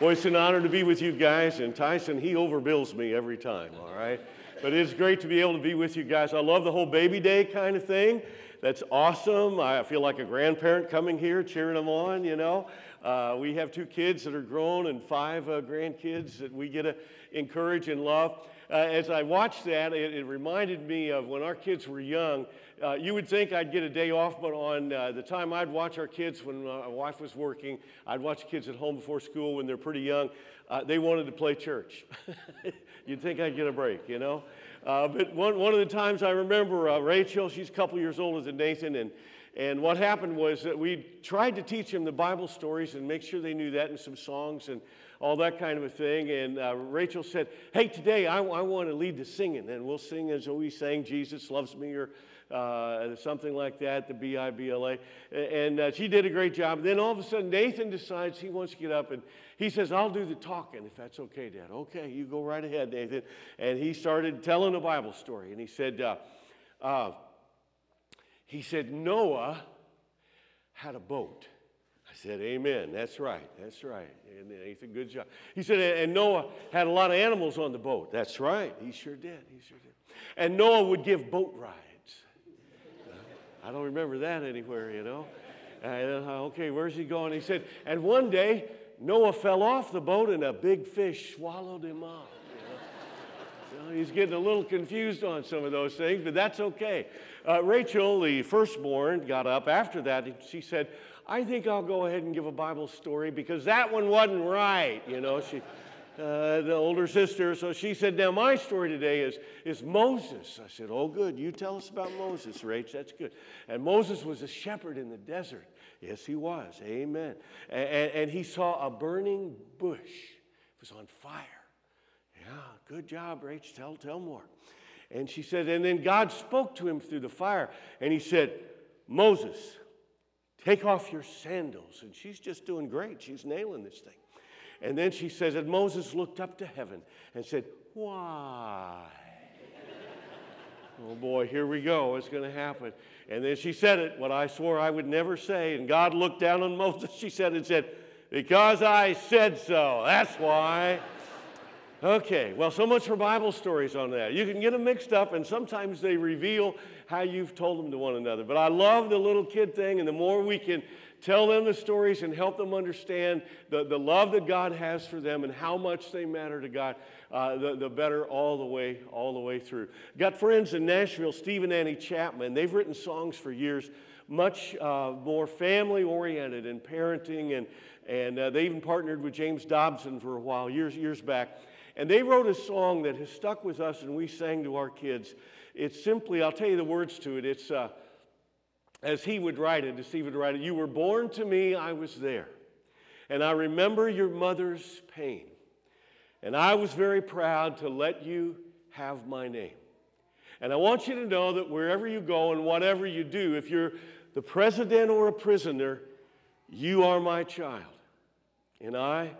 Well, it's an honor to be with you guys, and Tyson, he overbills me every time, all right? But it's great to be able to be with you guys. I love the whole baby day kind of thing. That's awesome. I feel like a grandparent coming here, cheering them on, you know. Uh, we have two kids that are grown and five uh, grandkids that we get to encourage and love. Uh, as I watched that, it, it, reminded me of when our kids were young. Uh, you would think I'd get a day off, but on uh, the time I'd watch our kids when my wife was working, I'd watch kids at home before school when they're pretty young. Uh, they wanted to play church. You'd think I'd get a break, you know? Uh, but one, one of the times I remember uh, Rachel, she's a couple years older than Nathan, and, and what happened was that we tried to teach them the Bible stories and make sure they knew that and some songs and all that kind of a thing. And uh, Rachel said, Hey, today I, I want to lead the singing, and we'll sing as we sang Jesus Loves Me or uh, something like that, the B I B L A. And uh, she did a great job. Then all of a sudden, Nathan decides he wants to get up and he says, I'll do the talking if that's okay, Dad. Okay, you go right ahead, Nathan. And he started telling a Bible story. And he said, uh, uh, he said, Noah had a boat. I said, Amen. That's right. That's right. And Nathan, good job. He said, and Noah had a lot of animals on the boat. That's right. He sure did. He sure did. And Noah would give boat rides. I don't remember that anywhere, you know. And, uh, okay, where's he going? He said, and one day Noah fell off the boat and a big fish swallowed him up. He's getting a little confused on some of those things, but that's okay. Uh, Rachel, the firstborn, got up after that and she said, I think I'll go ahead and give a Bible story because that one wasn't right. You know, she, uh, the older sister, so she said, Now, my story today is, is Moses. I said, Oh, good. You tell us about Moses, Rach. That's good. And Moses was a shepherd in the desert. Yes, he was. Amen. And, and, and he saw a burning bush, it was on fire. Yeah, good job, Rach. Tell, tell more. And she said, And then God spoke to him through the fire, and he said, Moses, take off your sandals. And she's just doing great. She's nailing this thing. And then she says, And Moses looked up to heaven and said, Why? oh boy, here we go. What's going to happen? And then she said it, what I swore I would never say. And God looked down on Moses, she said, and said, Because I said so. That's why. Okay, well, so much for Bible stories on that. You can get them mixed up, and sometimes they reveal how you've told them to one another. But I love the little kid thing, and the more we can tell them the stories and help them understand the, the love that God has for them and how much they matter to God, uh, the, the better all the way, all the way through. Got friends in Nashville, Steve and Annie Chapman. They've written songs for years, much uh, more family oriented and parenting, and, and uh, they even partnered with James Dobson for a while, years, years back. And they wrote a song that has stuck with us and we sang to our kids. It's simply, I'll tell you the words to it. It's, uh, as he would write it, as Steve would write it, You were born to me, I was there. And I remember your mother's pain. And I was very proud to let you have my name. And I want you to know that wherever you go and whatever you do, if you're the president or a prisoner, you are my child. And I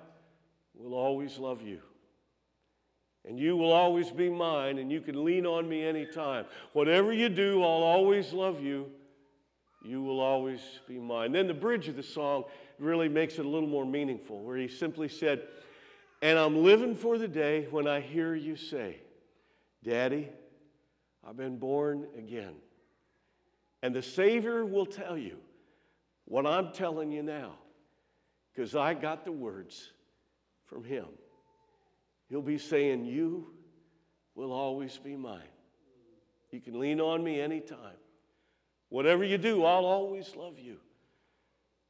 will always love you. And you will always be mine, and you can lean on me anytime. Whatever you do, I'll always love you. You will always be mine. Then the bridge of the song really makes it a little more meaningful, where he simply said, And I'm living for the day when I hear you say, Daddy, I've been born again. And the Savior will tell you what I'm telling you now, because I got the words from Him. He'll be saying, You will always be mine. You can lean on me anytime. Whatever you do, I'll always love you.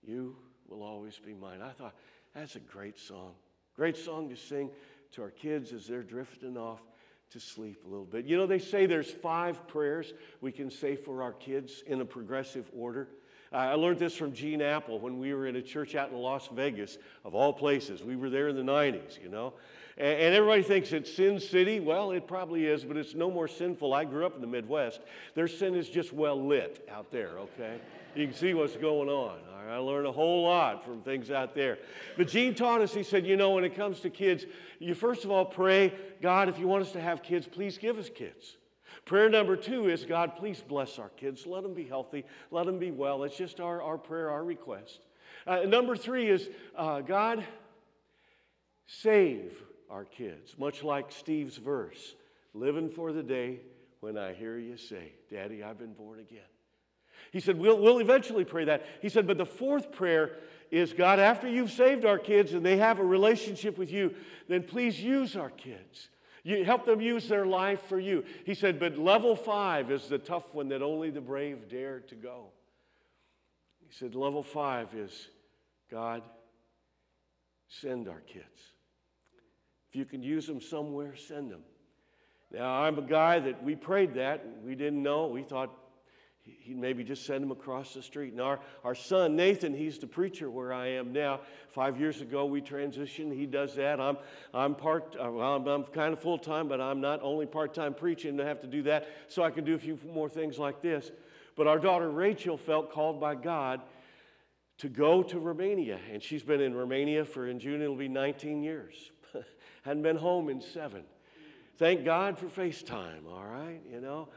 You will always be mine. I thought, that's a great song. Great song to sing to our kids as they're drifting off to sleep a little bit. You know, they say there's five prayers we can say for our kids in a progressive order. I learned this from Gene Appel when we were in a church out in Las Vegas, of all places. We were there in the 90s, you know. And, everybody thinks it's Sin City. Well, it probably is, but it's no more sinful. I grew up in the Midwest. Their sin is just well lit out there, okay? You can see what's going on. I learned a whole lot from things out there. But Gene taught us, he said, you know, when it comes to kids, you first of all pray, God, if you want us to have kids, please give us kids. Prayer number two is, God, please bless our kids. Let them be healthy. Let them be well. It's just our, our prayer, our request. Uh, number three is, uh, God, save our kids, much like Steve's verse living for the day when I hear you say, Daddy, I've been born again. He said, we'll, we'll eventually pray that. He said, but the fourth prayer is God, after you've saved our kids and they have a relationship with you, then please use our kids. You help them use their life for you. He said, but level five is the tough one that only the brave dare to go. He said, level five is God, send our kids. If you can use them somewhere, send them. Now, I'm a guy that we prayed that. We didn't know. We thought he'd maybe just send him across the street. And our, our son, Nathan, he's the preacher where I am now. Five years ago, we transitioned. He does that. I'm, I'm, part, uh, I'm, I'm kind of full time, but I'm not only part time preaching. I have to do that so I can do a few more things like this. But our daughter Rachel felt called by God to go to Romania. And she's been in Romania for, in June, it'll be 19 years. Hadn't been home in seven. Thank God for FaceTime, all right, you know.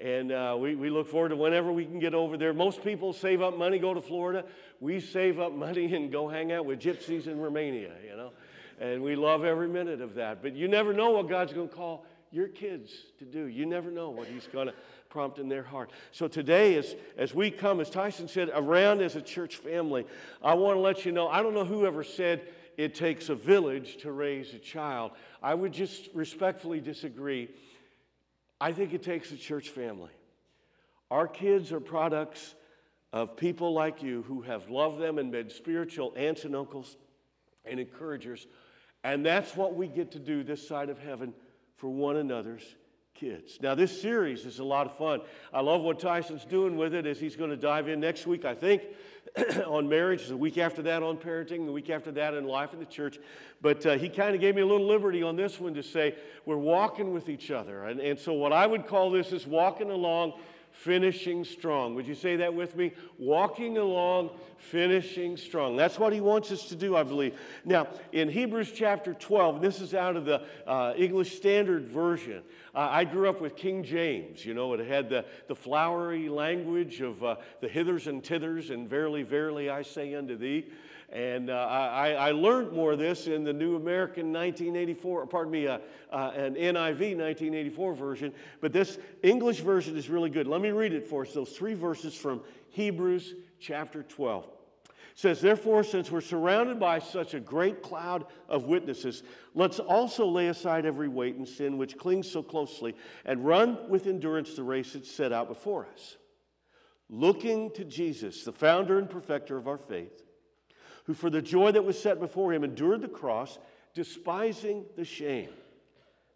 And uh, we, we look forward to whenever we can get over there. Most people save up money, go to Florida. We save up money and go hang out with gypsies in Romania, you know. And we love every minute of that. But you never know what God's going to call your kids to do. You never know what He's going to prompt in their heart. So today, as, as we come, as Tyson said, around as a church family, I want to let you know I don't know who ever said it takes a village to raise a child. I would just respectfully disagree. I think it takes a church family. Our kids are products of people like you who have loved them and been spiritual aunts and uncles and encouragers. And that's what we get to do this side of heaven for one another's kids. Now, this series is a lot of fun. I love what Tyson's doing with it as he's going to dive in next week, I think, on marriage, the week after that on parenting, the week after that in life in the church. But uh, he kind of gave me a little liberty on this one to say we're walking with each other. And, and so, what I would call this is walking along finishing strong. Would you say that with me? Walking along, finishing strong. That's what he wants us to do, I believe. Now, in Hebrews chapter 12, this is out of the uh, English Standard Version. Uh, I grew up with King James. You know, it had the, the flowery language of uh, the hithers and tithers, and verily, verily, I say unto thee. And uh, I, I, learned more of this in the New American 1984, pardon me, uh, uh, an NIV 1984 version. But this English version is really good. Let me read it for us. Those three verses from Hebrews chapter 12. It says, Therefore, since we're surrounded by such a great cloud of witnesses, let's also lay aside every weight and sin which clings so closely and run with endurance the race that's set out before us. Looking to Jesus, the founder and perfecter of our faith who for the joy that was set before him endured the cross, despising the shame,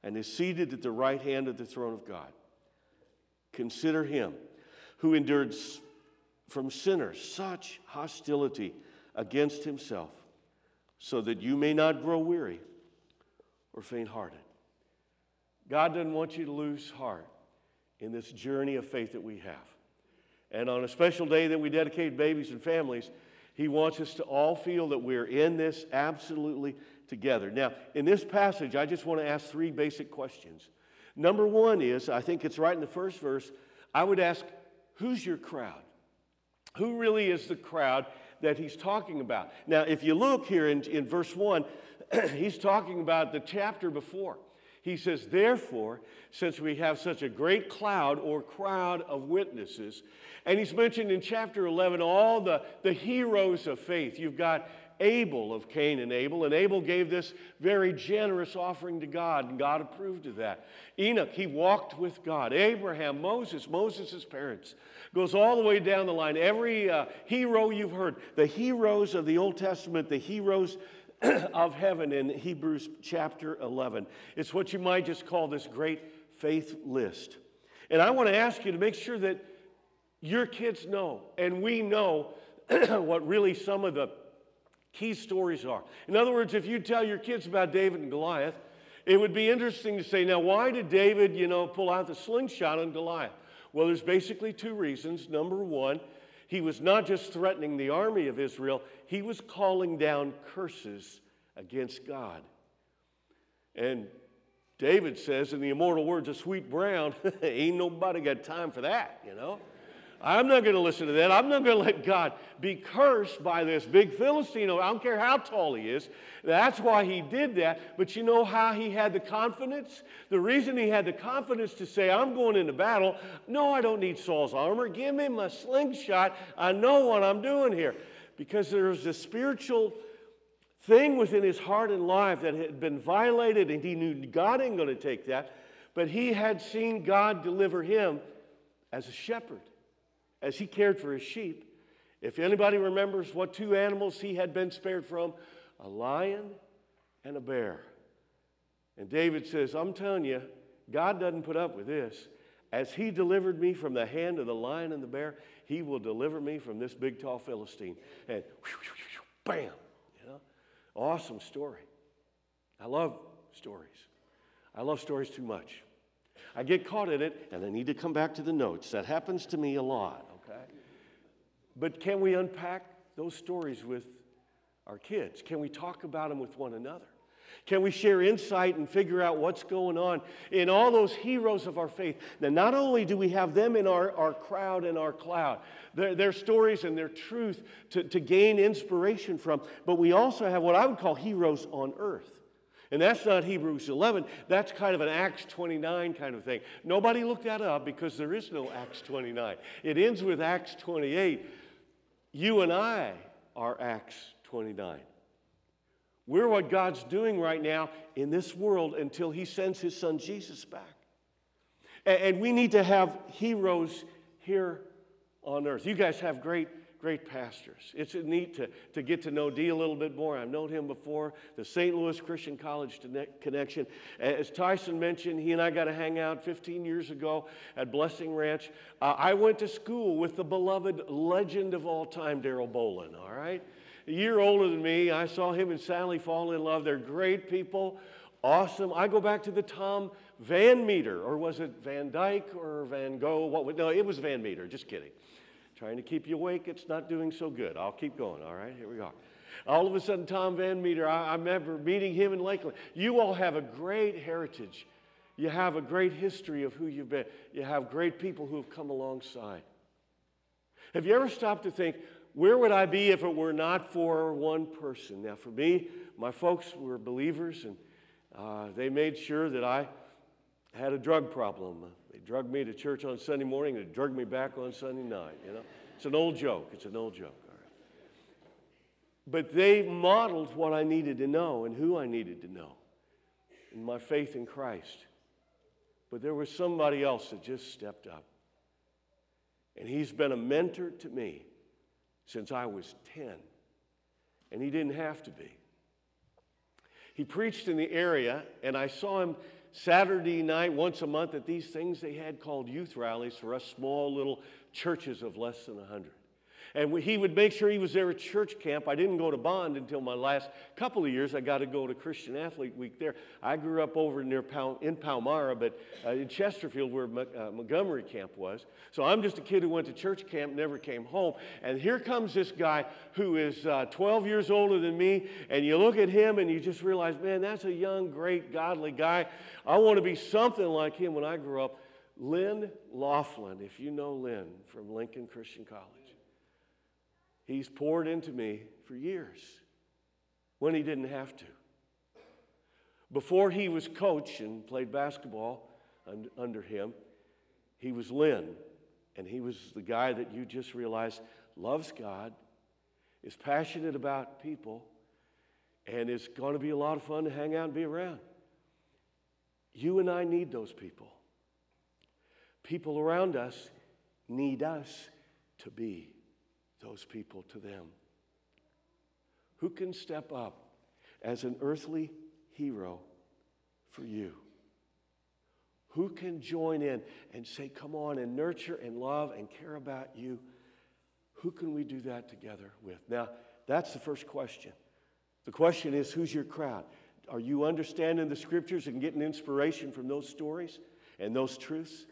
and is seated at the right hand of the throne of God. Consider him who endured from sinners such hostility against himself, so that you may not grow weary or faint hearted. God doesn't want you to lose heart in this journey of faith that we have. And on a special day that we dedicate babies and families, he wants us to all feel that we're in this absolutely together. Now, in this passage, I just want to ask three basic questions. Number one is I think it's right in the first verse. I would ask, who's your crowd? Who really is the crowd that he's talking about? Now, if you look here in, in verse one, he's talking about the chapter before. He says, Therefore, since we have such a great cloud or crowd of witnesses, and he's mentioned in chapter 11 all the, the heroes of faith. You've got Abel of Cain and Abel, and Abel gave this very generous offering to God, and God approved of that. Enoch, he walked with God. Abraham, Moses, Moses' parents. Goes all the way down the line. Every uh, hero you've heard, the heroes of the Old Testament, the heroes of heaven in Hebrews chapter 11. It's what you might just call this great faith list. And I want to ask you to make sure that your kids know and we know what really some of the key stories are. In other words, if you tell your kids about David and Goliath, it would be interesting to say, now, why did David, you know, pull out the slingshot on Goliath? Well, there's basically two reasons. Number one, he was not just threatening the army of Israel, he was calling down curses against God. And David says, in the immortal words of Sweet Brown, ain't nobody got time for that, you know? I'm not going to listen to that. I'm not going to let God be cursed by this big Philistine. I don't care how tall he is. That's why he did that. But you know how he had the confidence? The reason he had the confidence to say, I'm going into battle, no, I don't need Saul's armor. Give me my slingshot. I know what I'm doing here. Because there's a spiritual thing within his heart and life that had been violated, and he knew God ain't going to take that. But he had seen God deliver him as a shepherd as he cared for his sheep. If anybody remembers what two animals he had been spared from, a lion and a bear. And David says, I'm telling you, God doesn't put up with this. As he delivered me from the hand of the lion and the bear, he will deliver me from this big, tall Philistine. And bam, you know? Awesome story. I love stories. I love stories too much. I get caught in it and I need to come back to the notes. That happens to me a lot. But can we unpack those stories with our kids? Can we talk about them with one another? Can we share insight and figure out what's going on in all those heroes of our faith? Now, not only do we have them in our, our crowd and our cloud, their, their stories and their truth to, to gain inspiration from, but we also have what I would call heroes on earth. And that's not Hebrews 11. That's kind of an Acts 29 kind of thing. Nobody looked that up because there is no Acts 29. It ends with Acts 28. You and I are Acts 29. We're what God's doing right now in this world until He sends His Son Jesus back. And we need to have heroes here on earth. You guys have great great pastors. It's neat to, to get to know Dee a little bit more. I've known him before, the St. Louis Christian College connection. As Tyson mentioned, he and I got to hang out 15 years ago at Blessing Ranch. Uh, I went to school with the beloved legend of all time, Darrell Bolin, all right? A year older than me, I saw him and Sally fall in love. They're great people, awesome. I go back to the Tom Van Meter, or was it Van Dyke or Van Gogh? What, no, it was Van Meter, just kidding. Trying to keep you awake, it's not doing so good. I'll keep going, all right? Here we are. All of a sudden, Tom Van Meter, I, I remember meeting him in Lakeland. You all have a great heritage. You have a great history of who you've been. You have great people who have come alongside. Have you ever stopped to think, where would I be if it were not for one person? Now, for me, my folks were believers, and uh, they made sure that I had a drug problem. They drugged me to church on Sunday morning, they drugged me back on Sunday night, you know. It's an old joke. It's an old joke, all right. But they modeled what I needed to know and who I needed to know and my faith in Christ. But there was somebody else that just stepped up. And he's been a mentor to me since I was 10. And he didn't have to be. He preached in the area, and I saw him Saturday night, once a month, at these things they had called youth rallies for us small little churches of less than 100. And he would make sure he was there at church camp. I didn't go to Bond until my last couple of years. I got to go to Christian Athlete Week there. I grew up over near Pal- in Palmyra, but uh, in Chesterfield, where uh, Montgomery camp was. So I'm just a kid who went to church camp, never came home. And here comes this guy who is uh, 12 years older than me. And you look at him and you just realize, man, that's a young, great, godly guy. I want to be something like him when I grow up. Lynn Laughlin, if you know Lynn from Lincoln Christian College. He's poured into me for years when he didn't have to. Before he was coach and played basketball under him, he was Lynn, and he was the guy that you just realized loves God, is passionate about people, and it's going to be a lot of fun to hang out and be around. You and I need those people. People around us need us to be those people to them. Who can step up as an earthly hero for you? Who can join in and say, Come on, and nurture and love and care about you? Who can we do that together with? Now, that's the first question. The question is, Who's your crowd? Are you understanding the scriptures and getting inspiration from those stories and those truths?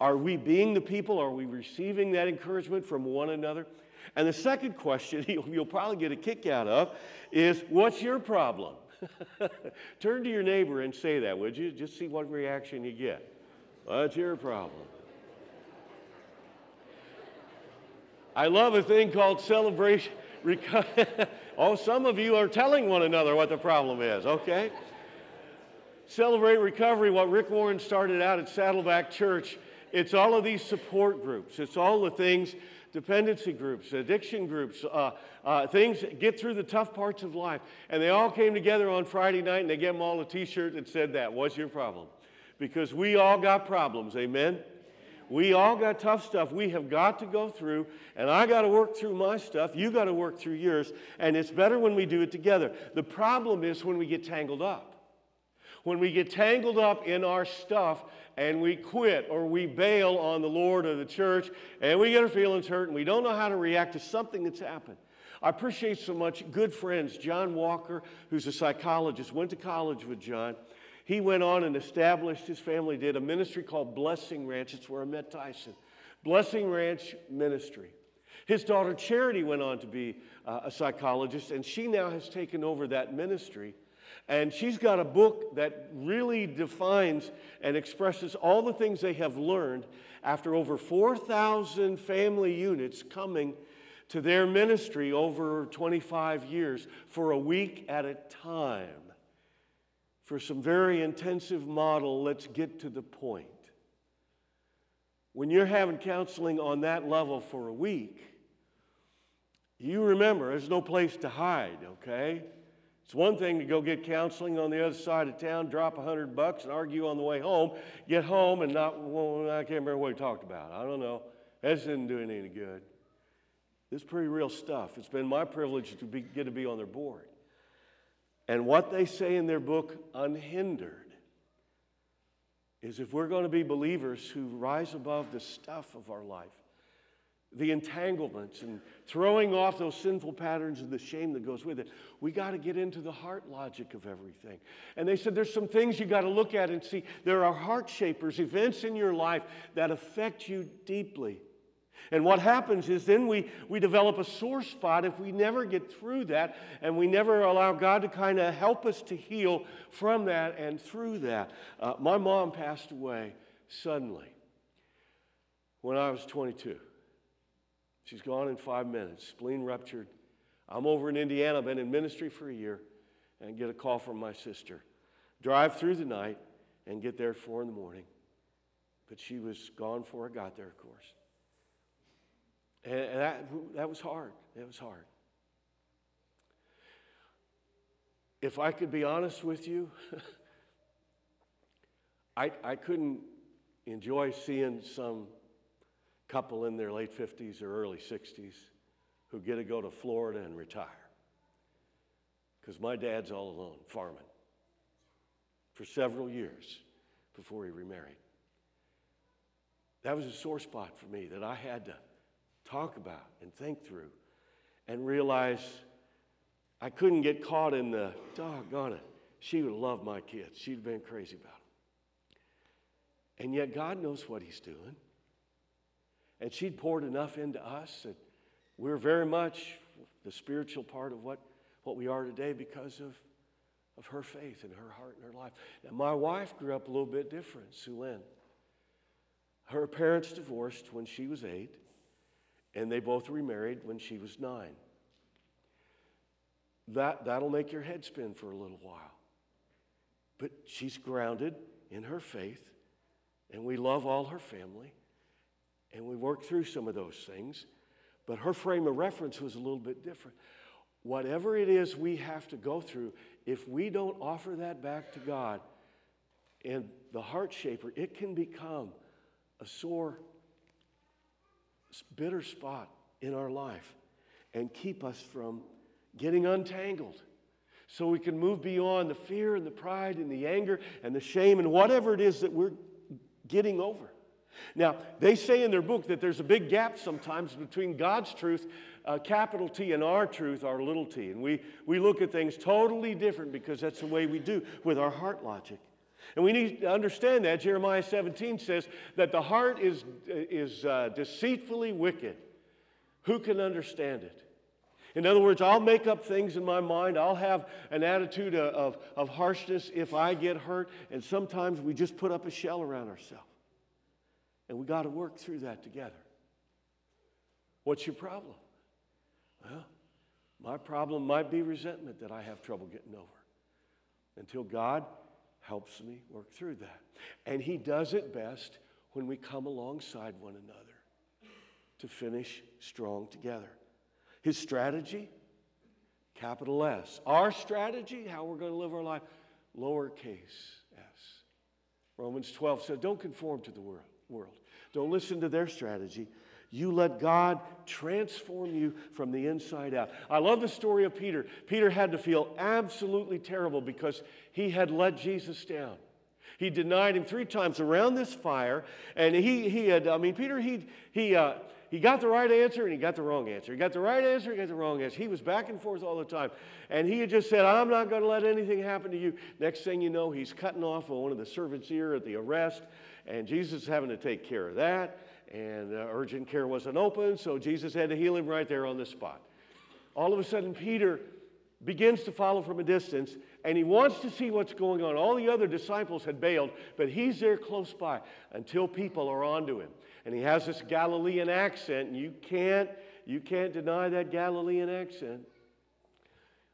Are we being the people? Are we receiving that encouragement from one another? And the second question you'll, probably get a kick out of is what's your problem? Turn to your neighbor and say that, would you? Just see what reaction you get. What's your problem? I love a thing called celebration. oh, some of you are telling one another what the problem is, okay? Celebrate Recovery, what Rick Warren started out at Saddleback Church, it's all of these support groups. It's all the things, dependency groups, addiction groups, uh, uh, things get through the tough parts of life. And they all came together on Friday night and they gave them all a t shirt that said that. What's your problem? Because we all got problems, amen? We all got tough stuff we have got to go through, and I got to work through my stuff. You got to work through yours, and it's better when we do it together. The problem is when we get tangled up. When we get tangled up in our stuff and we quit or we bail on the Lord or the church and we get our feelings hurt and we don't know how to react to something that's happened. I appreciate so much good friends. John Walker, who's a psychologist, went to college with John. He went on and established, his family did, a ministry called Blessing Ranch. It's where I met Tyson. Blessing Ranch Ministry. His daughter Charity went on to be uh, a psychologist, and she now has taken over that ministry. And she's got a book that really defines and expresses all the things they have learned after over 4,000 family units coming to their ministry over 25 years for a week at a time. For some very intensive model, let's get to the point. When you're having counseling on that level for a week, you remember there's no place to hide, okay? It's one thing to go get counseling on the other side of town, drop a hundred bucks, and argue on the way home, get home, and not, well, I can't remember what we talked about. I don't know. This isn't doing any good. Is pretty real stuff. It's been my privilege to be, get to be on their board. And what they say in their book, Unhindered, is if we're going to be believers who rise above the stuff of our life, the entanglements and throwing off those sinful patterns and the shame that goes with it. We got to get into the heart logic of everything. And they said there's some things you got to look at and see. There are heart shapers, events in your life that affect you deeply. And what happens is then we, we develop a sore spot if we never get through that and we never allow God to kind of help us to heal from that and through that. Uh, my mom passed away suddenly when I was 22. She's gone in five minutes, spleen ruptured. I'm over in Indiana, I've been in ministry for a year, and get a call from my sister. Drive through the night and get there at four in the morning. But she was gone before I got there, of course. And, that, that was hard. It was hard. If I could be honest with you, I, I couldn't enjoy seeing some couple in their late 50s or early 60s who get to go to Florida and retire. Because my dad's all alone, farming, for several years before he remarried. That was a sore spot for me that I had to talk about and think through and realize I couldn't get caught in the doggone it. She would love my kids. She'd have been crazy about them. And yet God knows what He's doing. And she'd poured enough into us that we're very much the spiritual part of what, what we are today because of, of her faith and her heart and her life. Now, my wife grew up a little bit different, Sue Lynn. Her parents divorced when she was eight, and they both remarried when she was nine. That, that'll make your head spin for a little while. But she's grounded in her faith, and we love all her family. And we worked through some of those things, but her frame of reference was a little bit different. Whatever it is we have to go through, if we don't offer that back to God and the heart shaper, it can become a sore, bitter spot in our life and keep us from getting untangled so we can move beyond the fear and the pride and the anger and the shame and whatever it is that we're getting over. Now, they say in their book that there's a big gap sometimes between God's truth, uh, capital T, and our truth, our little t. And we, we look at things totally different because that's the way we do with our heart logic. And we need to understand that. Jeremiah 17 says that the heart is, is uh, deceitfully wicked. Who can understand it? In other words, I'll make up things in my mind. I'll have an attitude of, of, of harshness if I get hurt. And sometimes we just put up a shell around ourselves. And we got to work through that together. What's your problem? Well, my problem might be resentment that I have trouble getting over until God helps me work through that. And He does it best when we come alongside one another to finish strong together. His strategy, capital S. Our strategy, how we're going to live our life, lowercase s. Romans 12 says, Don't conform to the world. Don't listen to their strategy. You let God transform you from the inside out. I love the story of Peter. Peter had to feel absolutely terrible because he had let Jesus down. He denied him three times around this fire, and he, he had, I mean, Peter, he, he, uh, he got the right answer and he got the wrong answer. He got the right answer, he got the wrong answer. He was back and forth all the time. And he had just said, I'm not going to let anything happen to you. Next thing you know, he's cutting off one of the servants' ear at the arrest, and Jesus is having to take care of that and uh, urgent care wasn't open, so Jesus had to heal him right there on the spot. All of a sudden, Peter begins to follow from a distance, and he wants to see what's going on. All the other disciples had bailed, but he's there close by until people are onto him. And he has this Galilean accent, and you can't, you can't deny that Galilean accent.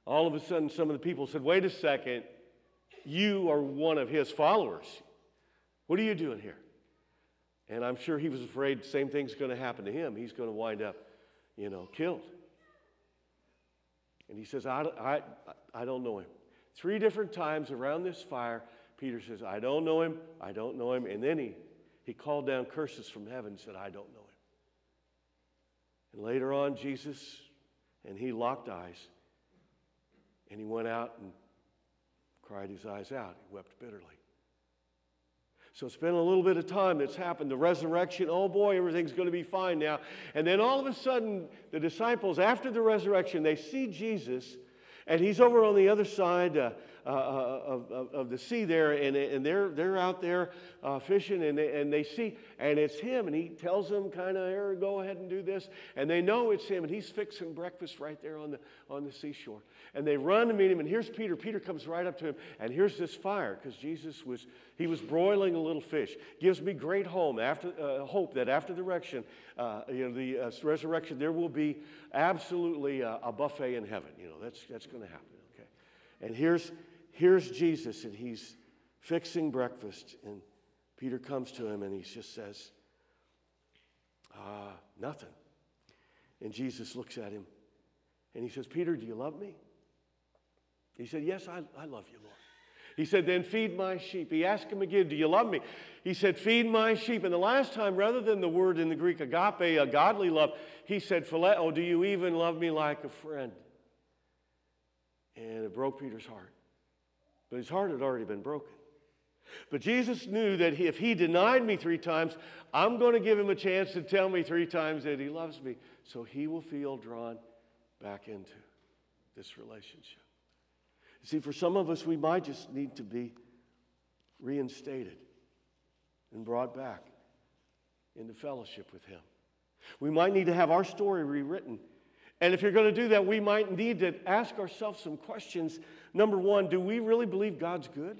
All of a sudden, some of the people said, Wait a second, you are one of his followers. What are you doing here? And I'm sure he was afraid the same thing's going to happen to him. He's going to wind up, you know, killed. And he says, I, I, I don't know him. Three different times around this fire, Peter says, I don't know him, I don't know him. And then he, he called down curses from heaven and said, I don't know him. And later on, Jesus and he locked eyes. And he went out and cried his eyes out. He wept bitterly. So it's been a little bit of time that's happened. The resurrection, oh boy, everything's going to be fine now. And then all of a sudden, the disciples, after the resurrection, they see Jesus, and he's over on the other side. Uh, uh, uh, of, of, of, the sea there, and, and they're, they're out there uh, fishing, and they, and they see, and it's him, and he tells them, kind of, here, go ahead and do this, and they know it's him, and he's fixing breakfast right there on the, on the seashore. And they run to meet him, and here's Peter. Peter comes right up to him, and here's this fire, because Jesus was, he was broiling a little fish. Gives me great home after, uh, hope that after the resurrection, uh, you know, the uh, resurrection, there will be absolutely a, a buffet in heaven. You know, that's, that's going to happen, okay? And here's, here's Jesus, and he's fixing breakfast. And Peter comes to him, and he just says, Ah, nothing. And Jesus looks at him, and he says, Peter, do you love me? He said, Yes, I, I love you, Lord. He said, Then feed my sheep. He asked him again, Do you love me? He said, Feed my sheep. And the last time, rather than the word in the Greek agape, a godly love, he said, Phileo, do you even love me like a friend? And it broke Peter's heart. But his heart had already been broken. But Jesus knew that if he denied me three times, I'm going to give him a chance to tell me three times that he loves me. So he will feel drawn back into this relationship. See, for some of us, we might just need to be reinstated and brought back into fellowship with him. We might need to have our story rewritten and if you're going to do that, we might need to ask ourselves some questions. Number one, do we really believe God's good?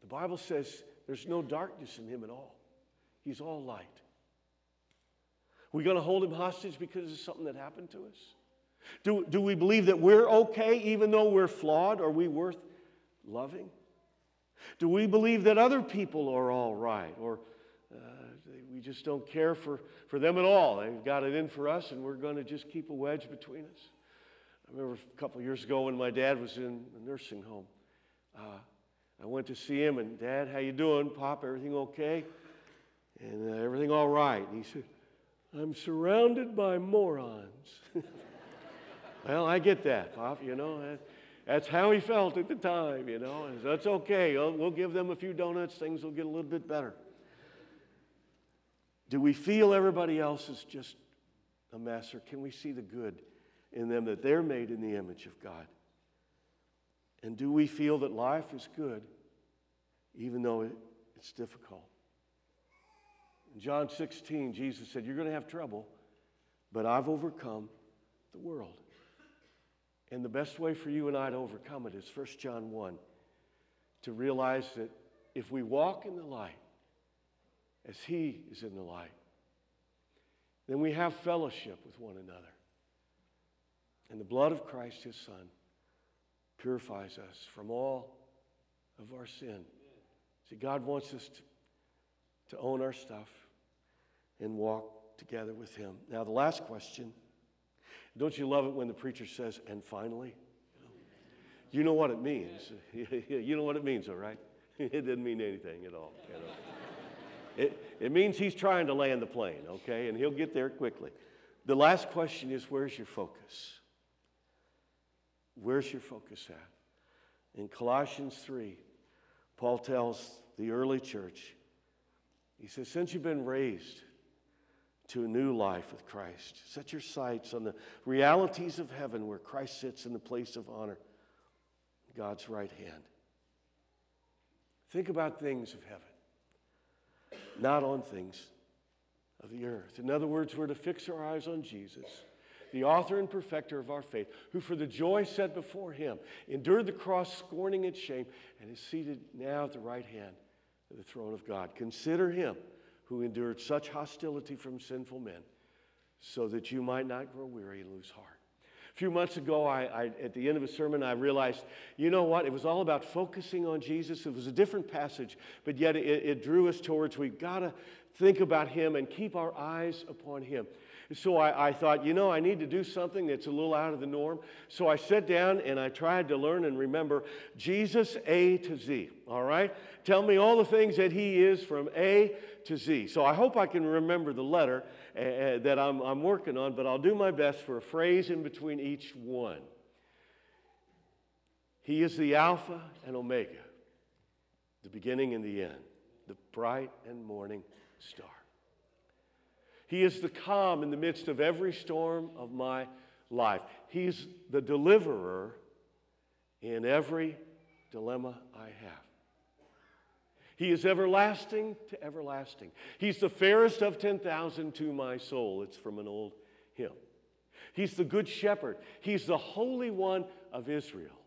The Bible says there's no darkness in him at all, he's all light. We going to hold him hostage because of something that happened to us? Do, do we believe that we're okay even though we're flawed? Are we worth loving? Do we believe that other people are all right? Or uh, we just don't care for, for them at all. They've got it in for us, and we're going to just keep a wedge between us. I remember a couple years ago when my dad was in a nursing home. Uh, I went to see him, and Dad, how you doing? Pop, everything okay? And uh, everything all right? And he said, I'm surrounded by morons. well, I get that, Pop, you know. That, that's how he felt at the time, you know. That's okay. We'll give them a few donuts, things will get a little bit better. Do we feel everybody else is just a mess, or can we see the good in them that they're made in the image of God? And do we feel that life is good even though it, it's difficult? In John 16, Jesus said, You're going to have trouble, but I've overcome the world. And the best way for you and I to overcome it is 1 John 1 to realize that if we walk in the light, as He is in the light, then we have fellowship with one another. And the blood of Christ, his Son, purifies us from all of our sin. See, God wants us to, to own our stuff and walk together with him. Now, the last question don't you love it when the preacher says, and finally? You know what it means. you know what it means, all right? It didn't mean anything at all. You know? it, it means he's trying to land the plane, okay? And he'll get there quickly. The last question is where's your focus? Where's your focus at? In Colossians 3, Paul tells the early church, he says, Since you've been raised to a new life with Christ, set your sights on the realities of heaven where Christ sits in the place of honor, God's right hand. Think about things of heaven, not on things of the earth. In other words, we're to fix our eyes on Jesus, the author and perfecter of our faith, who for the joy set before him endured the cross, scorning its shame, and is seated now at the right hand of the throne of God. Consider him who endured such hostility from sinful men, so that you might not grow weary and lose heart. A few months ago, I, I, at the end of a sermon, I realized, you know what? It was all about focusing on Jesus. It was a different passage, but yet it, it drew us towards we've got to think about Him and keep our eyes upon Him. So I, I, thought, you know, I need to do something that's a little out of the norm. So I sat down and I tried to learn and remember Jesus A to Z, all right? Tell me all the things that He is from A to Z. So I hope I can remember the letter uh, that I'm, I'm working on, but I'll do my best for a phrase in between each one. He is the Alpha and Omega, the beginning and the end, the bright and morning star. He is the calm in the midst of every storm of my life. He's the deliverer in every dilemma I have. He is everlasting to everlasting. He's the fairest of 10,000 to my soul. It's from an old hymn. He's the good shepherd. He's the Holy One of Israel.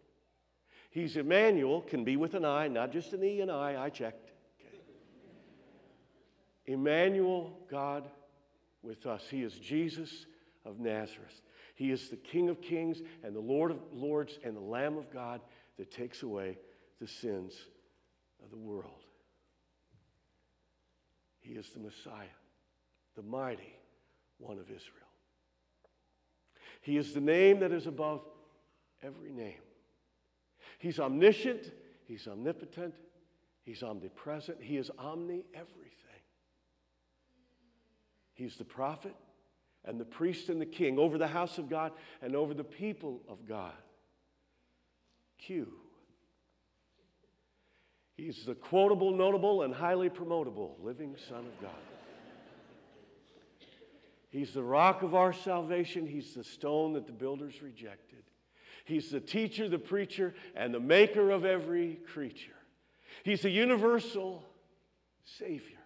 He's Emmanuel, can be with an I, not just an E and I. I checked. Emmanuel, God with us. He is Jesus of Nazareth. He is the King of kings and the Lord of lords and the Lamb of God that takes away the sins of the world. He is the Messiah, the mighty one of Israel. He is the name that is above every name. He's omniscient, He's omnipotent, He's omnipresent, He is omni everything. He's the prophet and the priest and the king over the house of God and over the people of God. Q. He's the quotable, notable, and highly promotable living Son of God. He's the rock of our salvation. He's the stone that the builders rejected. He's the teacher, the preacher, and the maker of every creature. He's the universal Savior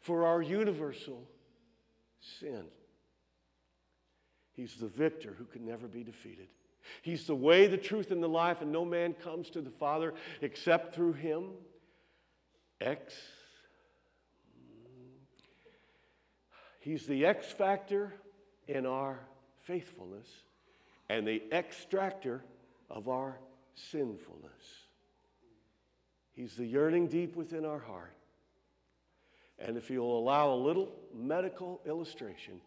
for our universal sin. He's the victor who can never be defeated. He's the way, the truth, and the life, and no man comes to the Father except through him. X. He's the X factor in our faithfulness and the extractor of our sinfulness. He's the yearning deep within our heart. And if you'll allow a little medical illustration,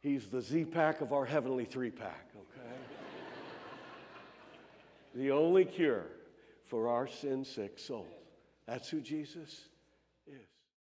he's the Z pack of our heavenly three pack, okay? the only cure for our sin sick soul. That's who Jesus.